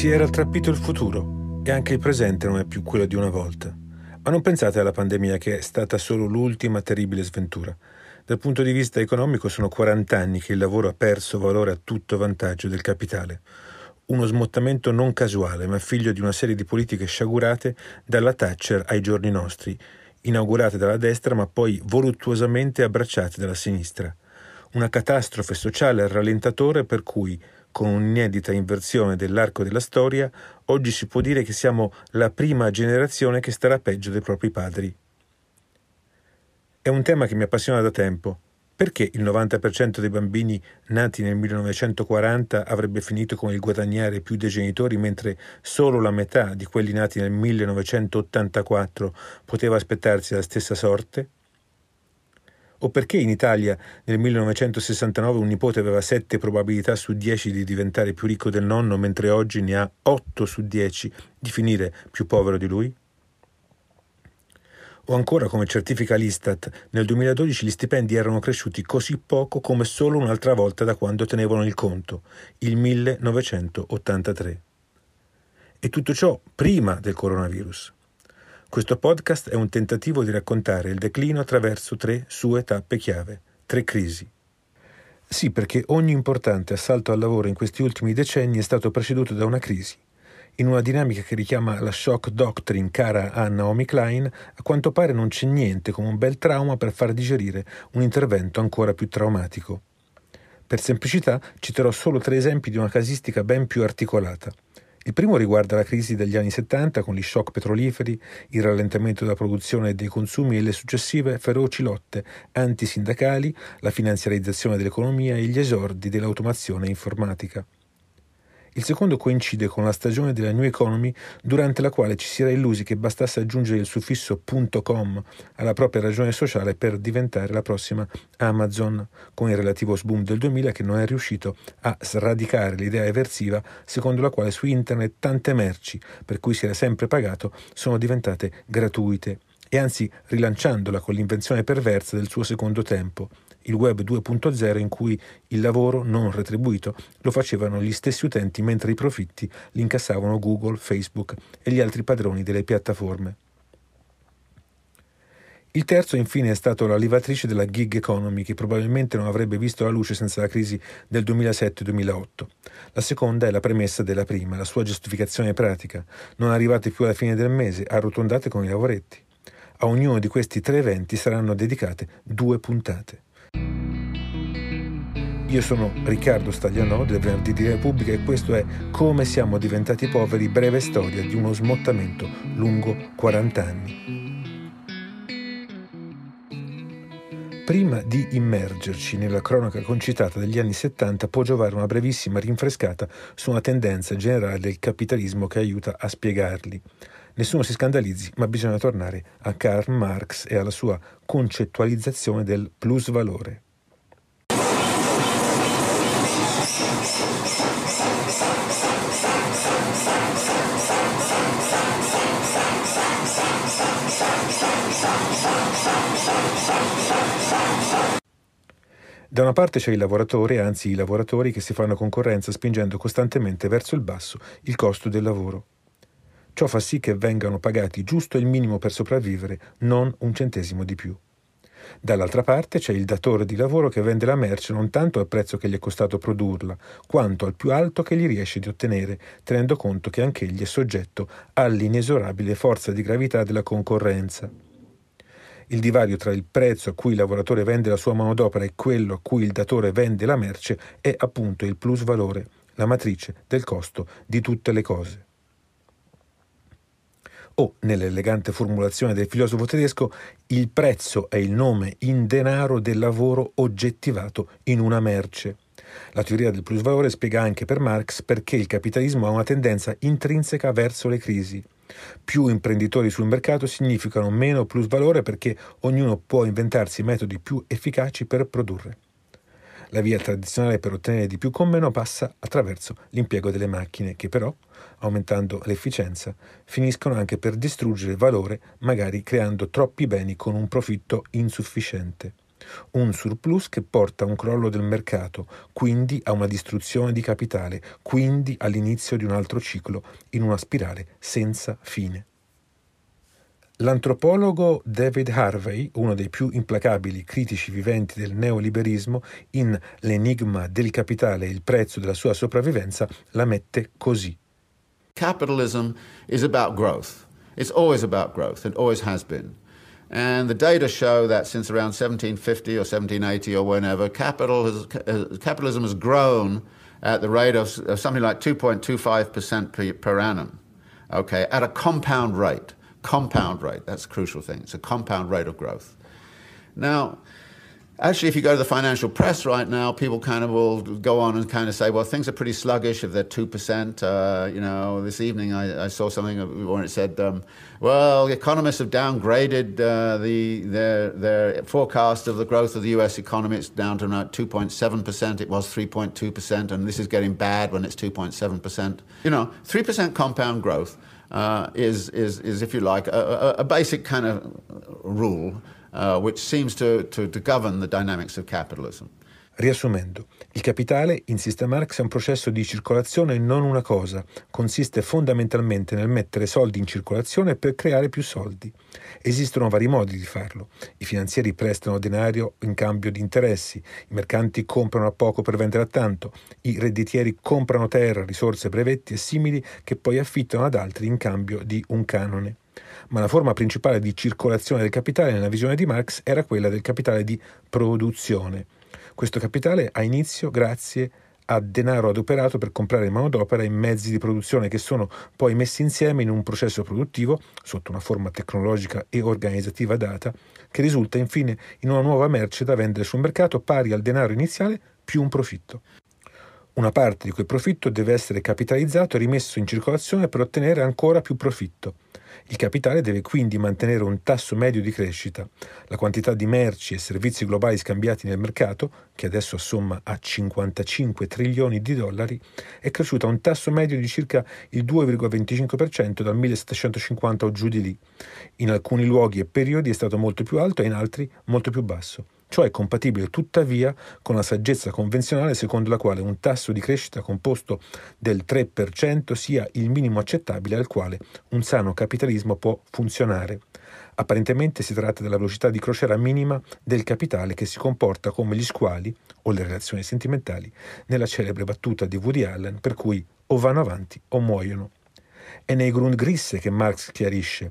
Si era attrappito il futuro e anche il presente non è più quello di una volta. Ma non pensate alla pandemia che è stata solo l'ultima terribile sventura. Dal punto di vista economico sono 40 anni che il lavoro ha perso valore a tutto vantaggio del capitale. Uno smottamento non casuale, ma figlio di una serie di politiche sciagurate dalla Thatcher ai giorni nostri, inaugurate dalla destra ma poi voluttuosamente abbracciate dalla sinistra. Una catastrofe sociale al rallentatore per cui con un'inedita inversione dell'arco della storia, oggi si può dire che siamo la prima generazione che starà peggio dei propri padri. È un tema che mi appassiona da tempo. Perché il 90% dei bambini nati nel 1940 avrebbe finito con il guadagnare più dei genitori, mentre solo la metà di quelli nati nel 1984 poteva aspettarsi la stessa sorte? O perché in Italia nel 1969 un nipote aveva 7 probabilità su 10 di diventare più ricco del nonno, mentre oggi ne ha 8 su 10 di finire più povero di lui? O ancora, come certifica l'Istat, nel 2012 gli stipendi erano cresciuti così poco come solo un'altra volta da quando tenevano il conto, il 1983. E tutto ciò prima del coronavirus. Questo podcast è un tentativo di raccontare il declino attraverso tre sue tappe chiave, tre crisi. Sì, perché ogni importante assalto al lavoro in questi ultimi decenni è stato preceduto da una crisi. In una dinamica che richiama la shock doctrine cara a Naomi Klein, a quanto pare non c'è niente come un bel trauma per far digerire un intervento ancora più traumatico. Per semplicità citerò solo tre esempi di una casistica ben più articolata. Il primo riguarda la crisi degli anni 70 con gli shock petroliferi, il rallentamento della produzione e dei consumi e le successive feroci lotte antisindacali, la finanziarizzazione dell'economia e gli esordi dell'automazione informatica. Il secondo coincide con la stagione della New Economy, durante la quale ci si era illusi che bastasse aggiungere il suffisso .com alla propria ragione sociale per diventare la prossima Amazon, con il relativo sboom del 2000 che non è riuscito a sradicare l'idea eversiva secondo la quale su internet tante merci, per cui si era sempre pagato, sono diventate gratuite. E anzi rilanciandola con l'invenzione perversa del suo secondo tempo, il web 2.0 in cui il lavoro non retribuito lo facevano gli stessi utenti mentre i profitti li incassavano Google, Facebook e gli altri padroni delle piattaforme. Il terzo infine è stato la levatrice della gig economy che probabilmente non avrebbe visto la luce senza la crisi del 2007-2008. La seconda è la premessa della prima, la sua giustificazione pratica. Non arrivate più alla fine del mese, arrotondate con i lavoretti. A ognuno di questi tre eventi saranno dedicate due puntate. Io sono Riccardo Staglianò del Venerdì di Repubblica e questo è Come siamo diventati poveri, breve storia di uno smottamento lungo 40 anni. Prima di immergerci nella cronaca concitata degli anni 70 può giovare una brevissima rinfrescata su una tendenza generale del capitalismo che aiuta a spiegarli. Nessuno si scandalizzi, ma bisogna tornare a Karl Marx e alla sua concettualizzazione del plus Da una parte c'è il lavoratore, anzi i lavoratori che si fanno concorrenza spingendo costantemente verso il basso il costo del lavoro. Ciò fa sì che vengano pagati giusto il minimo per sopravvivere, non un centesimo di più. Dall'altra parte c'è il datore di lavoro che vende la merce non tanto al prezzo che gli è costato produrla, quanto al più alto che gli riesce di ottenere, tenendo conto che anch'egli è soggetto all'inesorabile forza di gravità della concorrenza. Il divario tra il prezzo a cui il lavoratore vende la sua manodopera e quello a cui il datore vende la merce è appunto il plus valore, la matrice del costo di tutte le cose. O, nell'elegante formulazione del filosofo tedesco, il prezzo è il nome in denaro del lavoro oggettivato in una merce. La teoria del plusvalore spiega anche per Marx perché il capitalismo ha una tendenza intrinseca verso le crisi. Più imprenditori sul mercato significano meno plusvalore perché ognuno può inventarsi metodi più efficaci per produrre. La via tradizionale per ottenere di più con meno passa attraverso l'impiego delle macchine che però, aumentando l'efficienza, finiscono anche per distruggere valore, magari creando troppi beni con un profitto insufficiente. Un surplus che porta a un crollo del mercato, quindi a una distruzione di capitale, quindi all'inizio di un altro ciclo, in una spirale senza fine. L'antropologo David Harvey, uno dei più implacabili critici viventi del neoliberismo, in L'enigma del capitale e il prezzo della sua sopravvivenza, la mette così. Capitalism is about growth. It's always about growth and always has been. And the data show that since around 1750 or 1780 or whenever, capital has, uh, capitalism has grown at the rate of, of something like 2.25% per, per annum, okay, at a compound rate. Compound rate, that's a crucial thing. It's a compound rate of growth. Now, Actually, if you go to the financial press right now, people kind of will go on and kind of say, well, things are pretty sluggish if they're 2%. Uh, you know, this evening I, I, saw something where it said, um, well, economists have downgraded uh, the, their, their forecast of the growth of the US economy. It's down to about 2.7%. It was 3.2%, and this is getting bad when it's 2.7%. You know, 3% compound growth uh, is, is, is, if you like, a, a, a basic kind of rule uh, which seems to, to, to govern the dynamics of capitalism. Riassumendo, il capitale, insiste Marx, è un processo di circolazione e non una cosa. Consiste fondamentalmente nel mettere soldi in circolazione per creare più soldi. Esistono vari modi di farlo. I finanzieri prestano denaro in cambio di interessi, i mercanti comprano a poco per vendere a tanto, i redditieri comprano terra, risorse, brevetti e simili che poi affittano ad altri in cambio di un canone ma la forma principale di circolazione del capitale nella visione di Marx era quella del capitale di produzione. Questo capitale ha inizio grazie a denaro adoperato per comprare manodopera e mezzi di produzione che sono poi messi insieme in un processo produttivo, sotto una forma tecnologica e organizzativa data, che risulta infine in una nuova merce da vendere sul mercato pari al denaro iniziale più un profitto. Una parte di quel profitto deve essere capitalizzato e rimesso in circolazione per ottenere ancora più profitto. Il capitale deve quindi mantenere un tasso medio di crescita. La quantità di merci e servizi globali scambiati nel mercato, che adesso assomma a 55 trilioni di dollari, è cresciuta a un tasso medio di circa il 2,25% dal 1750 o giù di lì. In alcuni luoghi e periodi è stato molto più alto e in altri molto più basso. Ciò è compatibile tuttavia con la saggezza convenzionale secondo la quale un tasso di crescita composto del 3% sia il minimo accettabile al quale un sano capitalismo può funzionare. Apparentemente si tratta della velocità di crociera minima del capitale che si comporta come gli squali o le relazioni sentimentali nella celebre battuta di Woody Allen per cui o vanno avanti o muoiono. È nei Grundrisse che Marx chiarisce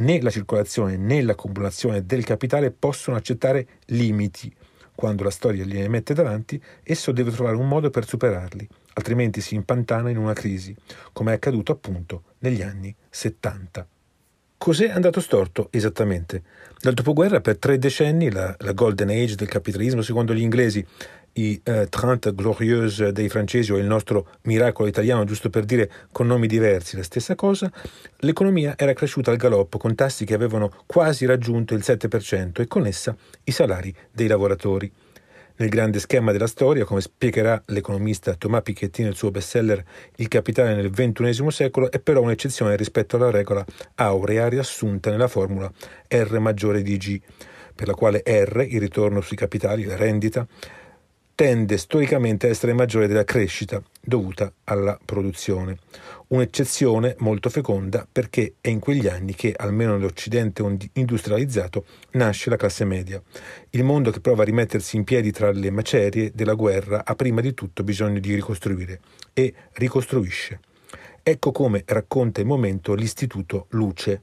né la circolazione né l'accumulazione del capitale possono accettare limiti. Quando la storia gliene mette davanti, esso deve trovare un modo per superarli, altrimenti si impantana in una crisi, come è accaduto appunto negli anni 70. Cos'è andato storto esattamente? Dal dopoguerra per tre decenni, la, la Golden Age del capitalismo, secondo gli inglesi, i eh, 30 Glorieuses dei francesi o il nostro miracolo italiano, giusto per dire con nomi diversi la stessa cosa, l'economia era cresciuta al galoppo con tassi che avevano quasi raggiunto il 7% e con essa i salari dei lavoratori. Nel grande schema della storia, come spiegherà l'economista Thomas Piketty nel suo bestseller Il capitale nel XXI secolo, è però un'eccezione rispetto alla regola aurea riassunta nella formula R maggiore di G, per la quale R, il ritorno sui capitali, la rendita, tende storicamente a essere maggiore della crescita dovuta alla produzione. Un'eccezione molto feconda perché è in quegli anni che, almeno nell'Occidente industrializzato, nasce la classe media. Il mondo che prova a rimettersi in piedi tra le macerie della guerra ha prima di tutto bisogno di ricostruire e ricostruisce. Ecco come racconta il momento l'Istituto Luce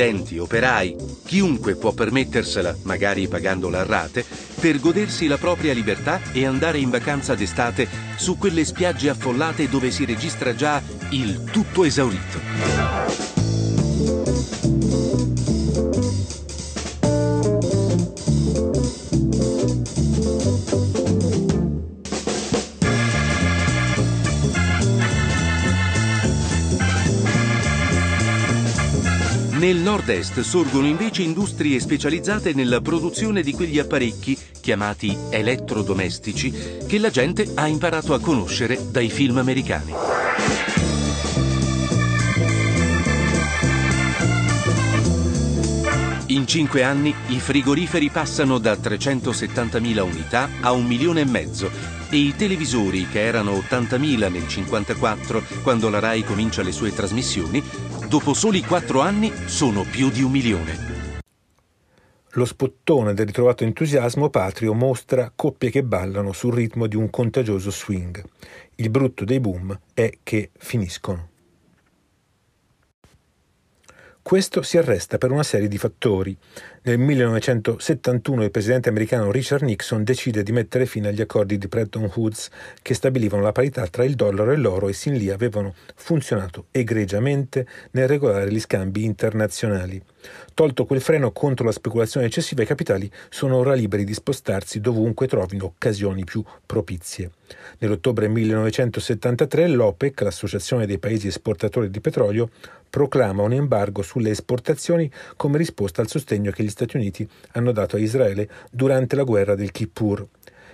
studenti, operai, chiunque può permettersela, magari pagandola a rate, per godersi la propria libertà e andare in vacanza d'estate su quelle spiagge affollate dove si registra già il tutto esaurito. Nel nord-est sorgono invece industrie specializzate nella produzione di quegli apparecchi, chiamati elettrodomestici, che la gente ha imparato a conoscere dai film americani. In cinque anni i frigoriferi passano da 370.000 unità a un milione e mezzo e i televisori, che erano 80.000 nel 1954, quando la RAI comincia le sue trasmissioni, dopo soli quattro anni sono più di un milione. Lo spottone del ritrovato entusiasmo patrio mostra coppie che ballano sul ritmo di un contagioso swing. Il brutto dei boom è che finiscono. Questo si arresta per una serie di fattori. Nel 1971 il presidente americano Richard Nixon decide di mettere fine agli accordi di Bretton Woods che stabilivano la parità tra il dollaro e l'oro e sin lì avevano funzionato egregiamente nel regolare gli scambi internazionali. Tolto quel freno contro la speculazione eccessiva, i capitali sono ora liberi di spostarsi dovunque trovino occasioni più propizie. Nell'ottobre 1973 l'OPEC, l'Associazione dei Paesi Esportatori di Petrolio, proclama un embargo sulle esportazioni come risposta al sostegno che gli Stati Uniti hanno dato a Israele durante la guerra del Kippur.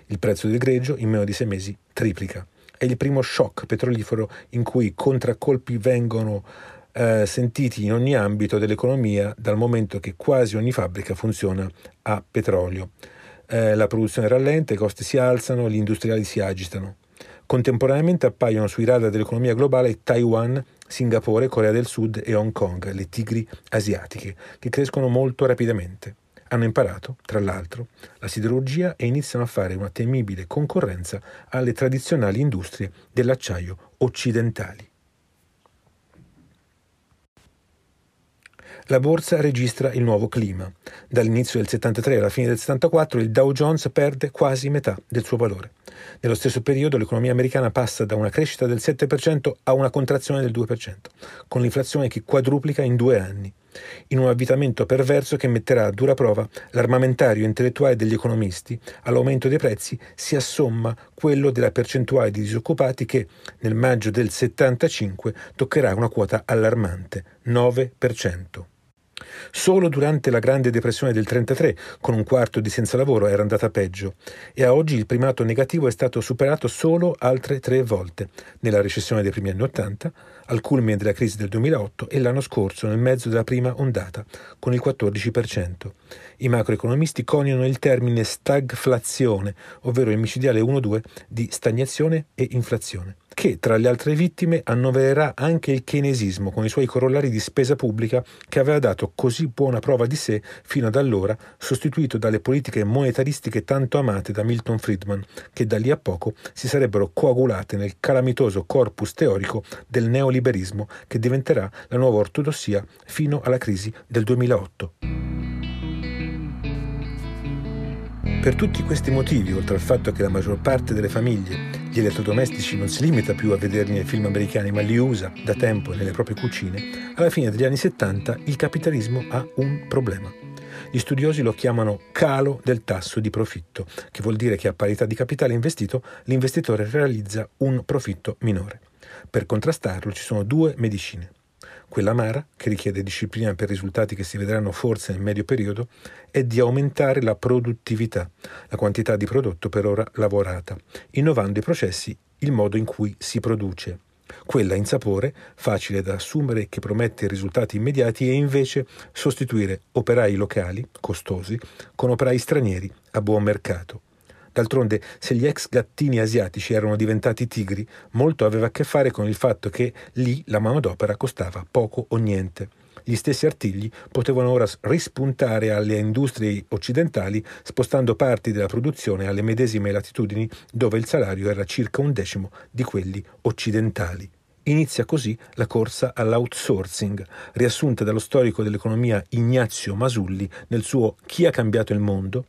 Il prezzo del greggio in meno di sei mesi triplica. È il primo shock petrolifero in cui contraccolpi vengono eh, sentiti in ogni ambito dell'economia dal momento che quasi ogni fabbrica funziona a petrolio. Eh, la produzione rallenta, i costi si alzano, gli industriali si agitano. Contemporaneamente appaiono sui radar dell'economia globale Taiwan, Singapore, Corea del Sud e Hong Kong, le tigri asiatiche, che crescono molto rapidamente. Hanno imparato, tra l'altro, la siderurgia e iniziano a fare una temibile concorrenza alle tradizionali industrie dell'acciaio occidentali. La borsa registra il nuovo clima. Dall'inizio del 73 alla fine del 74 il Dow Jones perde quasi metà del suo valore. Nello stesso periodo l'economia americana passa da una crescita del 7% a una contrazione del 2%, con l'inflazione che quadruplica in due anni in un avvitamento perverso che metterà a dura prova l'armamentario intellettuale degli economisti, all'aumento dei prezzi si assomma quello della percentuale di disoccupati che nel maggio del 75 toccherà una quota allarmante, 9%. Solo durante la Grande Depressione del 1933, con un quarto di senza lavoro, era andata peggio e a oggi il primato negativo è stato superato solo altre tre volte, nella recessione dei primi anni 80, al culmine della crisi del 2008 e l'anno scorso nel mezzo della prima ondata, con il 14%. I macroeconomisti coniano il termine stagflazione, ovvero il micidiale 1-2 di stagnazione e inflazione che tra le altre vittime annovererà anche il keynesismo con i suoi corollari di spesa pubblica che aveva dato così buona prova di sé fino ad allora, sostituito dalle politiche monetaristiche tanto amate da Milton Friedman, che da lì a poco si sarebbero coagulate nel calamitoso corpus teorico del neoliberismo che diventerà la nuova ortodossia fino alla crisi del 2008. Per tutti questi motivi, oltre al fatto che la maggior parte delle famiglie gli elettrodomestici non si limita più a vederli nei film americani, ma li usa da tempo nelle proprie cucine, alla fine degli anni 70 il capitalismo ha un problema. Gli studiosi lo chiamano calo del tasso di profitto, che vuol dire che a parità di capitale investito l'investitore realizza un profitto minore. Per contrastarlo ci sono due medicine. Quella amara, che richiede disciplina per risultati che si vedranno forse nel medio periodo, è di aumentare la produttività, la quantità di prodotto per ora lavorata, innovando i processi, il modo in cui si produce. Quella in sapore, facile da assumere e che promette risultati immediati, è invece sostituire operai locali, costosi, con operai stranieri a buon mercato. D'altronde, se gli ex gattini asiatici erano diventati tigri, molto aveva a che fare con il fatto che lì la manodopera costava poco o niente. Gli stessi artigli potevano ora rispuntare alle industrie occidentali, spostando parti della produzione alle medesime latitudini dove il salario era circa un decimo di quelli occidentali. Inizia così la corsa all'outsourcing, riassunta dallo storico dell'economia Ignazio Masulli nel suo Chi ha cambiato il mondo?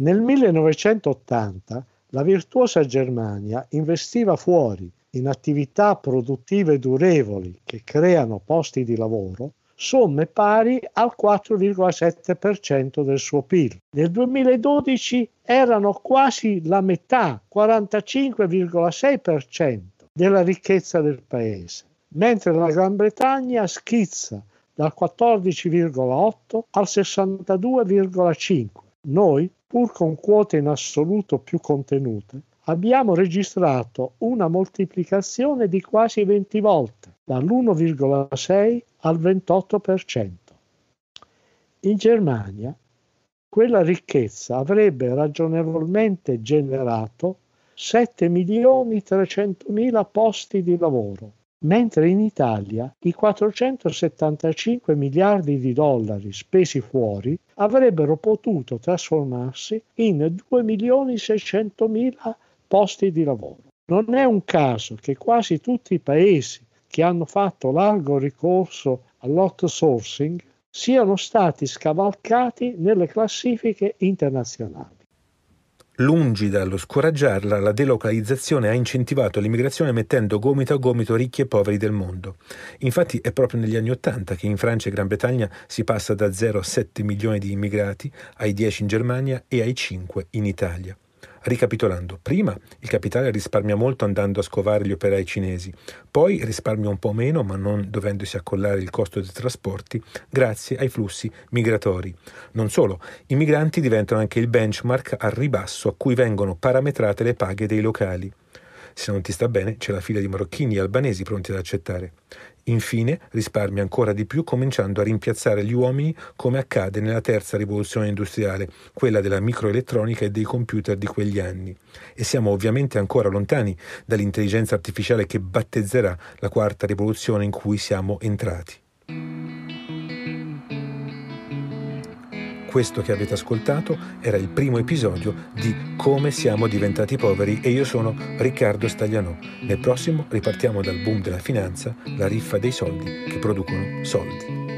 Nel 1980 la virtuosa Germania investiva fuori in attività produttive durevoli che creano posti di lavoro somme pari al 4,7% del suo PIL. Nel 2012 erano quasi la metà, 45,6% della ricchezza del paese, mentre la Gran Bretagna schizza dal 14,8 al 62,5. Noi pur con quote in assoluto più contenute, abbiamo registrato una moltiplicazione di quasi 20 volte, dall'1,6 al 28%. In Germania quella ricchezza avrebbe ragionevolmente generato 7 milioni 300 mila posti di lavoro, mentre in Italia i 475 miliardi di dollari spesi fuori avrebbero potuto trasformarsi in 2 milioni 600 mila posti di lavoro. Non è un caso che quasi tutti i paesi che hanno fatto largo ricorso all'outsourcing siano stati scavalcati nelle classifiche internazionali. Lungi dallo scoraggiarla, la delocalizzazione ha incentivato l'immigrazione mettendo gomito a gomito ricchi e poveri del mondo. Infatti è proprio negli anni Ottanta che in Francia e Gran Bretagna si passa da 0 a 7 milioni di immigrati, ai 10 in Germania e ai 5 in Italia. Ricapitolando, prima il capitale risparmia molto andando a scovare gli operai cinesi, poi risparmia un po' meno ma non dovendosi accollare il costo dei trasporti grazie ai flussi migratori. Non solo, i migranti diventano anche il benchmark al ribasso a cui vengono parametrate le paghe dei locali. Se non ti sta bene, c'è la fila di marocchini e albanesi pronti ad accettare. Infine, risparmia ancora di più cominciando a rimpiazzare gli uomini come accade nella terza rivoluzione industriale, quella della microelettronica e dei computer di quegli anni. E siamo ovviamente ancora lontani dall'intelligenza artificiale che battezzerà la quarta rivoluzione in cui siamo entrati. Questo che avete ascoltato era il primo episodio di Come siamo diventati poveri e io sono Riccardo Staglianò. Nel prossimo ripartiamo dal boom della finanza, la riffa dei soldi che producono soldi.